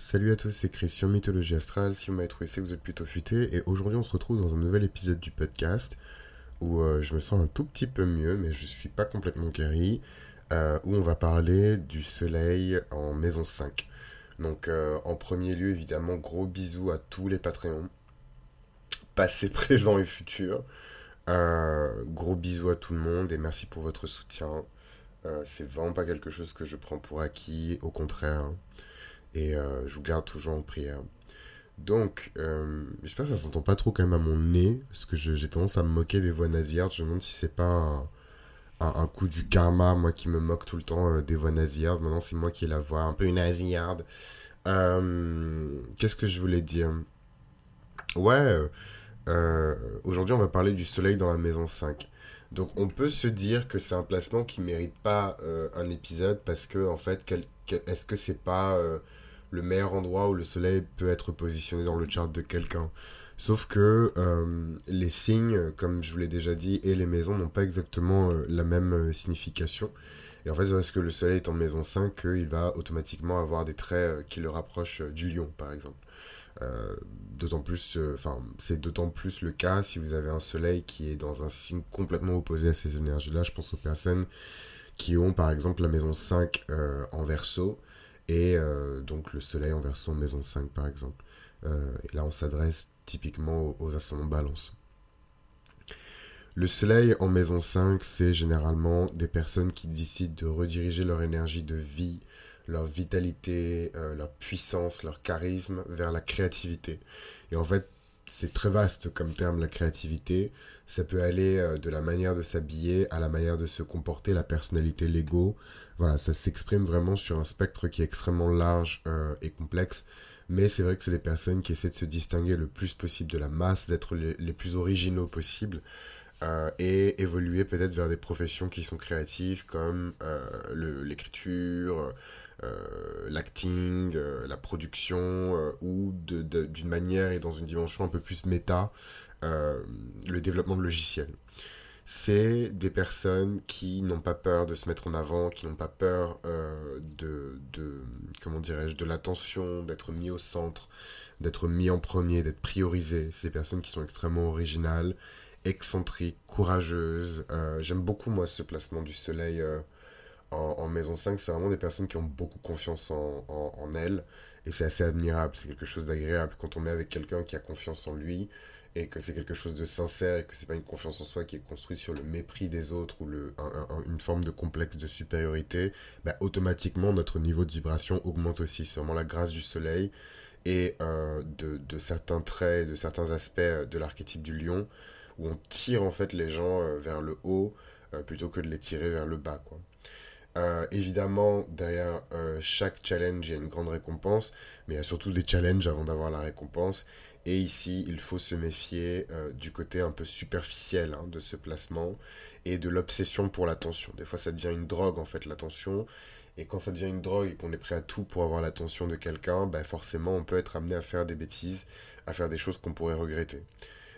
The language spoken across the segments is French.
Salut à tous, c'est Christian Mythologie Astrale. Si vous m'avez trouvé, c'est que vous êtes plutôt futé. Et aujourd'hui, on se retrouve dans un nouvel épisode du podcast où euh, je me sens un tout petit peu mieux, mais je suis pas complètement guéri. euh, où on va parler du soleil en maison 5. Donc, euh, en premier lieu, évidemment, gros bisous à tous les Patreons, passé, présent et futur. Gros bisous à tout le monde et merci pour votre soutien. C'est vraiment pas quelque chose que je prends pour acquis, au contraire. Et euh, je vous garde toujours en prière. Donc, euh, j'espère que ça s'entend pas trop quand même à mon nez, parce que j'ai tendance à me moquer des voix nasillardes. Je me demande si c'est pas un, coup du karma, moi qui me moque tout le temps euh, des voix nasillardes. Maintenant, c'est moi qui ai la voix un peu une nasillarde. Qu'est-ce que je voulais dire? Ouais, aujourd'hui, on va parler du soleil dans la maison 5. Donc, on peut se dire que c'est un placement qui mérite pas un épisode parce que, en fait, est-ce que c'est pas le meilleur endroit où le soleil peut être positionné dans le chart de quelqu'un? Sauf que euh, les signes, comme je vous l'ai déjà dit, et les maisons n'ont pas exactement euh, la même euh, signification. Et en fait, parce que le soleil est en maison 5 qu'il va automatiquement avoir des traits qui le rapprochent du lion, par exemple. D'autant plus, enfin, c'est d'autant plus le cas si vous avez un soleil qui est dans un signe complètement opposé à ces énergies-là. Je pense aux personnes qui ont, par exemple, la maison 5 euh, en verso et euh, donc le soleil en verso en maison 5, par exemple. Euh, et là, on s'adresse typiquement aux, aux ascendants balance. Le soleil en maison 5, c'est généralement des personnes qui décident de rediriger leur énergie de vie, leur vitalité, euh, leur puissance, leur charisme vers la créativité. Et en fait, c'est très vaste comme terme, la créativité. Ça peut aller euh, de la manière de s'habiller à la manière de se comporter, la personnalité, l'ego. Voilà, ça s'exprime vraiment sur un spectre qui est extrêmement large euh, et complexe. Mais c'est vrai que c'est des personnes qui essaient de se distinguer le plus possible de la masse, d'être les, plus originaux possibles euh, et évoluer peut-être vers des professions qui sont créatives comme l'écriture, l'acting, euh, la production euh, ou d'une manière et dans une dimension un peu plus méta, euh, le développement de logiciels. C'est des personnes qui n'ont pas peur de se mettre en avant, qui n'ont pas peur euh, de, comment dirais-je, de l'attention, d'être mis au centre, d'être mis en premier, d'être priorisé. C'est des personnes qui sont extrêmement originales, excentriques, courageuses. Euh, J'aime beaucoup, moi, ce placement du soleil euh, en, maison 5. C'est vraiment des personnes qui ont beaucoup confiance en, en, elles. Et c'est assez admirable. C'est quelque chose d'agréable quand on est avec quelqu'un qui a confiance en lui et que c'est quelque chose de sincère et que c'est pas une confiance en soi qui est construite sur le mépris des autres ou le, un- un- une forme de complexe de supériorité, bah, automatiquement notre niveau de vibration augmente aussi. C'est vraiment la grâce du soleil et euh, de, certains traits, de certains aspects euh, de l'archétype du lion où on tire en fait les gens euh, vers le haut plutôt que de les tirer vers le bas, quoi. Euh, évidemment, derrière euh, chaque challenge, il y a une grande récompense, mais il y a surtout des challenges avant d'avoir la récompense. Et ici, il faut se méfier euh, du côté un peu superficiel hein, de ce placement et de l'obsession pour l'attention. Des fois, ça devient une drogue, en fait, l'attention. Et quand ça devient une drogue et qu'on est prêt à tout pour avoir l'attention de quelqu'un, bah forcément, on peut être amené à faire des bêtises, à faire des choses qu'on pourrait regretter.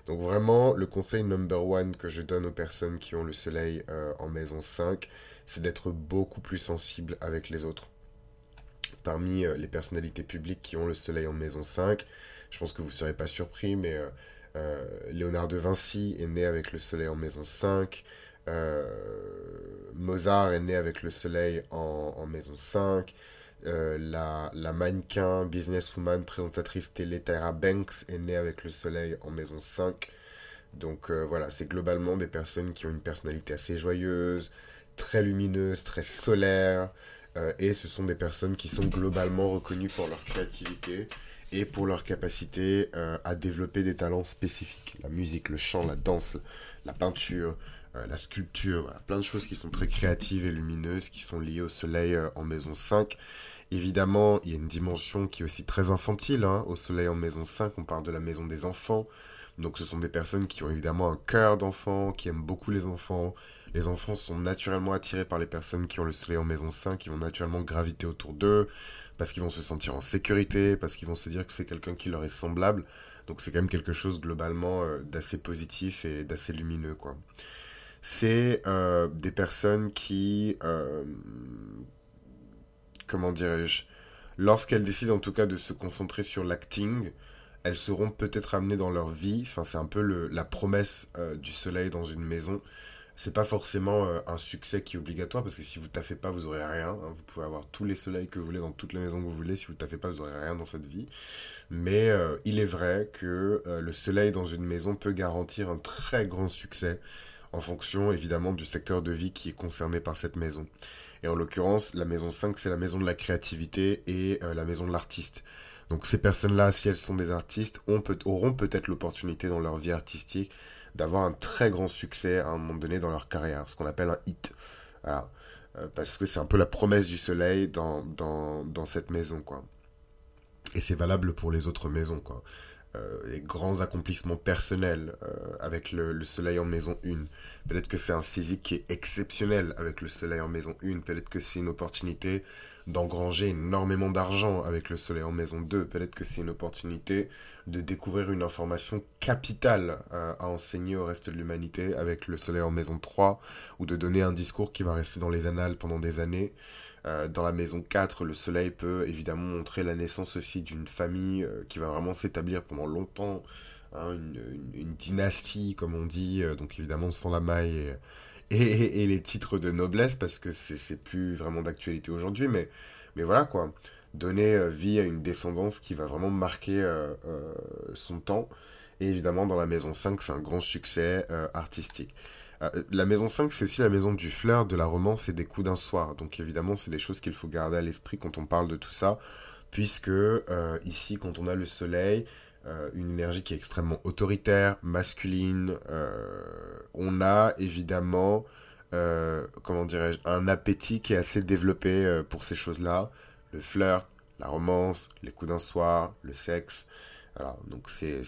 Donc vraiment, le conseil number one que je donne aux personnes qui ont le soleil euh, en maison 5, c'est d'être beaucoup plus sensible avec les autres. Parmi euh, les personnalités publiques qui ont le soleil en maison 5, je pense que vous ne serez pas surpris, mais euh, Léonard de Vinci est né avec le soleil en maison 5. euh, Mozart est né avec le soleil en, en maison 5. Euh, la, mannequin, businesswoman, présentatrice télé Tyra Banks est née avec le soleil en maison 5. Donc euh, voilà, c'est globalement des personnes qui ont une personnalité assez joyeuse, très lumineuse, très solaire. euh, et ce sont des personnes qui sont globalement reconnues pour leur créativité et pour leur capacité à développer des talents spécifiques. La musique, le chant, la danse, la peinture, euh, la sculpture, voilà, plein de choses qui sont très créatives et lumineuses, qui sont liées au soleil euh, en maison 5. Évidemment, il y a une dimension qui est aussi très infantile hein, au soleil en maison 5. On parle de la maison des enfants. Donc ce sont des personnes qui ont évidemment un cœur d'enfant, qui aiment beaucoup les enfants. Les enfants sont naturellement attirés par les personnes qui ont le soleil en maison 5, qui vont naturellement graviter autour d'eux, parce qu'ils vont se sentir en sécurité, parce qu'ils vont se dire que c'est quelqu'un qui leur est semblable. Donc c'est quand même quelque chose globalement euh, d'assez positif et d'assez lumineux, quoi. C'est euh, des personnes qui, euh, comment dirais-je, lorsqu'elles décident en tout cas de se concentrer sur l'acting, elles seront peut-être amenées dans leur vie, enfin c'est un peu la promesse euh, du soleil dans une maison, c'est pas forcément un succès qui est obligatoire parce que si vous taffez pas vous aurez rien hein. vous pouvez avoir tous les soleils que vous voulez dans toutes les maisons que vous voulez. Si vous taffez pas vous aurez rien dans cette vie. Mais il est vrai que le soleil dans une maison peut garantir un très grand succès en fonction évidemment du secteur de vie qui est concerné par cette maison et en l'occurrence la maison 5 c'est la maison de la créativité et la maison de l'artiste donc ces personnes-là, si elles sont des artistes, auront peut-être l'opportunité dans leur vie artistique d'avoir un très grand succès à un moment donné dans leur carrière, ce qu'on appelle un hit. Euh, parce que c'est un peu la promesse du soleil dans, dans, cette maison, quoi. Et c'est valable pour les autres maisons, quoi. Euh, les grands accomplissements personnels euh, avec le, le, soleil en maison 1. Peut-être que c'est un physique qui est exceptionnel avec le soleil en maison 1. Peut-être que c'est une opportunité d'engranger énormément d'argent avec le soleil en maison 2. Peut-être que c'est une opportunité de découvrir une information capitale euh, à enseigner au reste de l'humanité avec le soleil en maison 3, ou de donner un discours qui va rester dans les annales pendant des années. Euh, dans la maison 4, le soleil peut évidemment montrer la naissance aussi d'une famille euh, qui va vraiment s'établir pendant longtemps, hein, une, dynastie comme on dit, donc évidemment sans la maille et, les titres de noblesse parce que c'est plus vraiment d'actualité aujourd'hui, mais, mais voilà quoi. Donner euh, vie à une descendance qui va vraiment marquer euh, euh, son temps. Et évidemment, dans la maison 5, c'est un grand succès artistique. la maison 5, c'est aussi la maison du fleur, de la romance et des coups d'un soir. Donc évidemment, c'est des choses qu'il faut garder à l'esprit quand on parle de tout ça, puisque ici, quand on a le soleil, euh, une énergie qui est extrêmement autoritaire, masculine. Euh, on a évidemment, euh, comment dirais-je, un appétit qui est assez développé pour ces choses-là. Le flirt, la romance, les coups d'un soir, le sexe. Alors, donc c'est,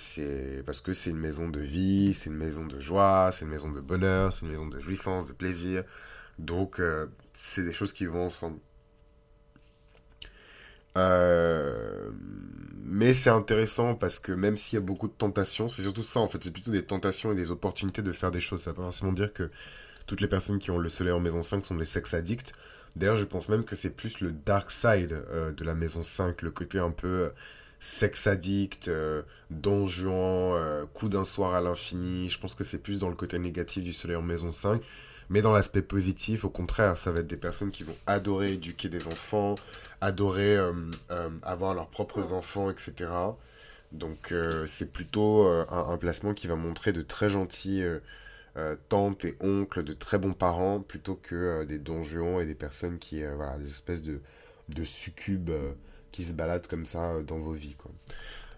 parce que c'est une maison de vie, c'est une maison de joie, c'est une maison de bonheur, c'est une maison de jouissance, de plaisir. Donc, c'est des choses qui vont ensemble. Euh, mais c'est intéressant parce que même s'il y a beaucoup de tentations, c'est surtout ça en fait, c'est plutôt des tentations et des opportunités de faire des choses. Ça veut pas forcément dire que toutes les personnes qui ont le soleil en maison 5 sont des sex addicts. D'ailleurs, je pense même que c'est plus le dark side euh, de la maison 5, le côté un peu euh, sex addict, don juan, coup d'un soir à l'infini. Je pense que c'est plus dans le côté négatif du soleil en maison 5. Mais dans l'aspect positif, au contraire, ça va être des personnes qui vont adorer éduquer des enfants, adorer euh, euh, avoir leurs propres enfants, etc. Donc euh, c'est plutôt un, placement qui va montrer de très gentils tantes et oncles, de très bons parents, plutôt que des donjons et des personnes qui, voilà, des espèces de, de succubes qui se baladent comme ça dans vos vies.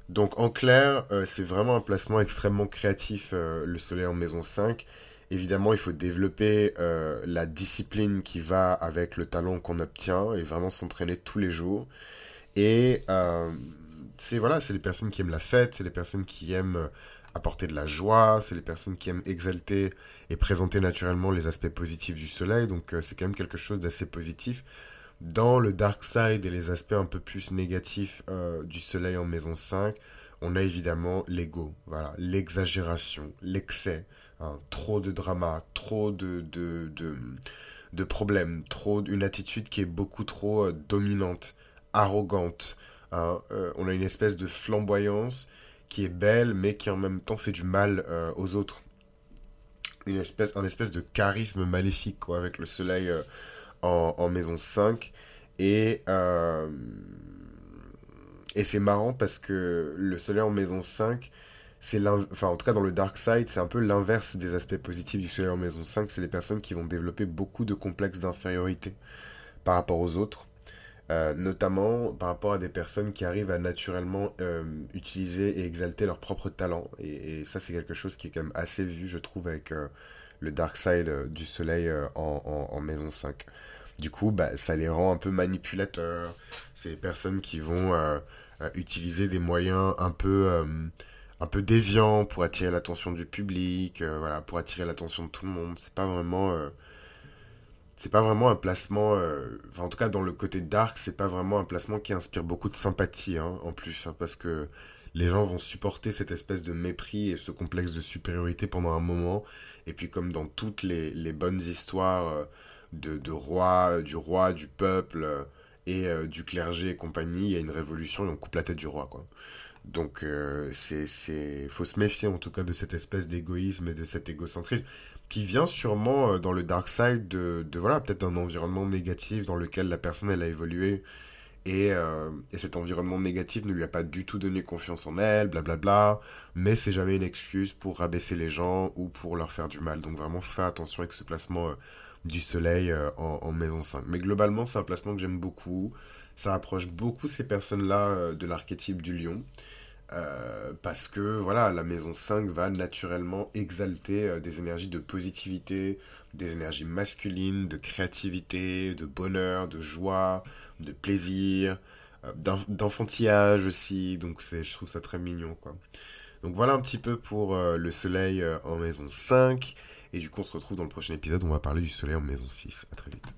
Donc en clair, c'est vraiment un placement extrêmement créatif, le soleil en maison 5. Évidemment, il faut développer euh, la discipline qui va avec le talent qu'on obtient et vraiment s'entraîner tous les jours. Et euh, c'est voilà, c'est les personnes qui aiment la fête, c'est les personnes qui aiment euh, apporter de la joie, c'est les personnes qui aiment exalter et présenter naturellement les aspects positifs du soleil. Donc c'est quand même quelque chose d'assez positif. Dans le dark side et les aspects un peu plus négatifs du soleil en maison 5, on a évidemment l'ego, voilà, l'exagération, l'excès, Hein, trop de drama, trop de, de, de, problèmes, trop une attitude qui est beaucoup trop euh, dominante, arrogante. Hein, euh, on a une espèce de flamboyance qui est belle, mais qui en même temps fait du mal euh, aux autres. Une espèce, un espèce de charisme maléfique, quoi, avec le soleil en, en, maison 5. Et, et c'est marrant parce que le soleil en maison 5 c'est enfin en tout cas dans le dark side, c'est un peu l'inverse des aspects positifs du soleil en maison 5, c'est les personnes qui vont développer beaucoup de complexes d'infériorité par rapport aux autres, euh, notamment par rapport à des personnes qui arrivent à naturellement euh, utiliser et exalter leur propre talent. Et, ça c'est quelque chose qui est quand même assez vu, je trouve, avec euh, le dark side du soleil en, maison 5. Du coup, bah, ça les rend un peu manipulateurs. C'est des personnes qui vont utiliser des moyens un peu un peu pour attirer l'attention du public, euh, voilà, pour attirer l'attention de tout le monde. C'est pas vraiment, euh, c'est pas vraiment un placement, euh, enfin, en tout cas dans le côté dark, c'est pas vraiment un placement qui inspire beaucoup de sympathie, hein, en plus, hein, parce que les gens vont supporter cette espèce de mépris et ce complexe de supériorité pendant un moment, et puis comme dans toutes les, les bonnes histoires de, de roi, du roi, du peuple et du clergé et compagnie, il y a une révolution et on coupe la tête du roi, quoi. Donc, c'est, c'est, faut se méfier en tout cas de cette espèce d'égoïsme et de cet égocentrisme qui vient sûrement dans le dark side de, de voilà, peut-être d'un environnement négatif dans lequel la personne elle a évolué et, euh, et, cet environnement négatif ne lui a pas du tout donné confiance en elle, blablabla. Mais c'est jamais une excuse pour rabaisser les gens ou pour leur faire du mal. Donc vraiment, fais attention avec ce placement euh, du soleil euh, en, maison 5. Mais globalement, c'est un placement que j'aime beaucoup. Ça approche beaucoup ces personnes-là de l'archétype du lion. parce que voilà, la maison 5 va naturellement exalter des énergies de positivité, des énergies masculines, de créativité, de bonheur, de joie, de plaisir, euh, d'enfantillage aussi. Donc je trouve ça très mignon, quoi. Donc voilà un petit peu pour euh, le soleil euh, en maison 5. Et du coup, on se retrouve dans le prochain épisode où on va parler du soleil en maison 6. À très vite.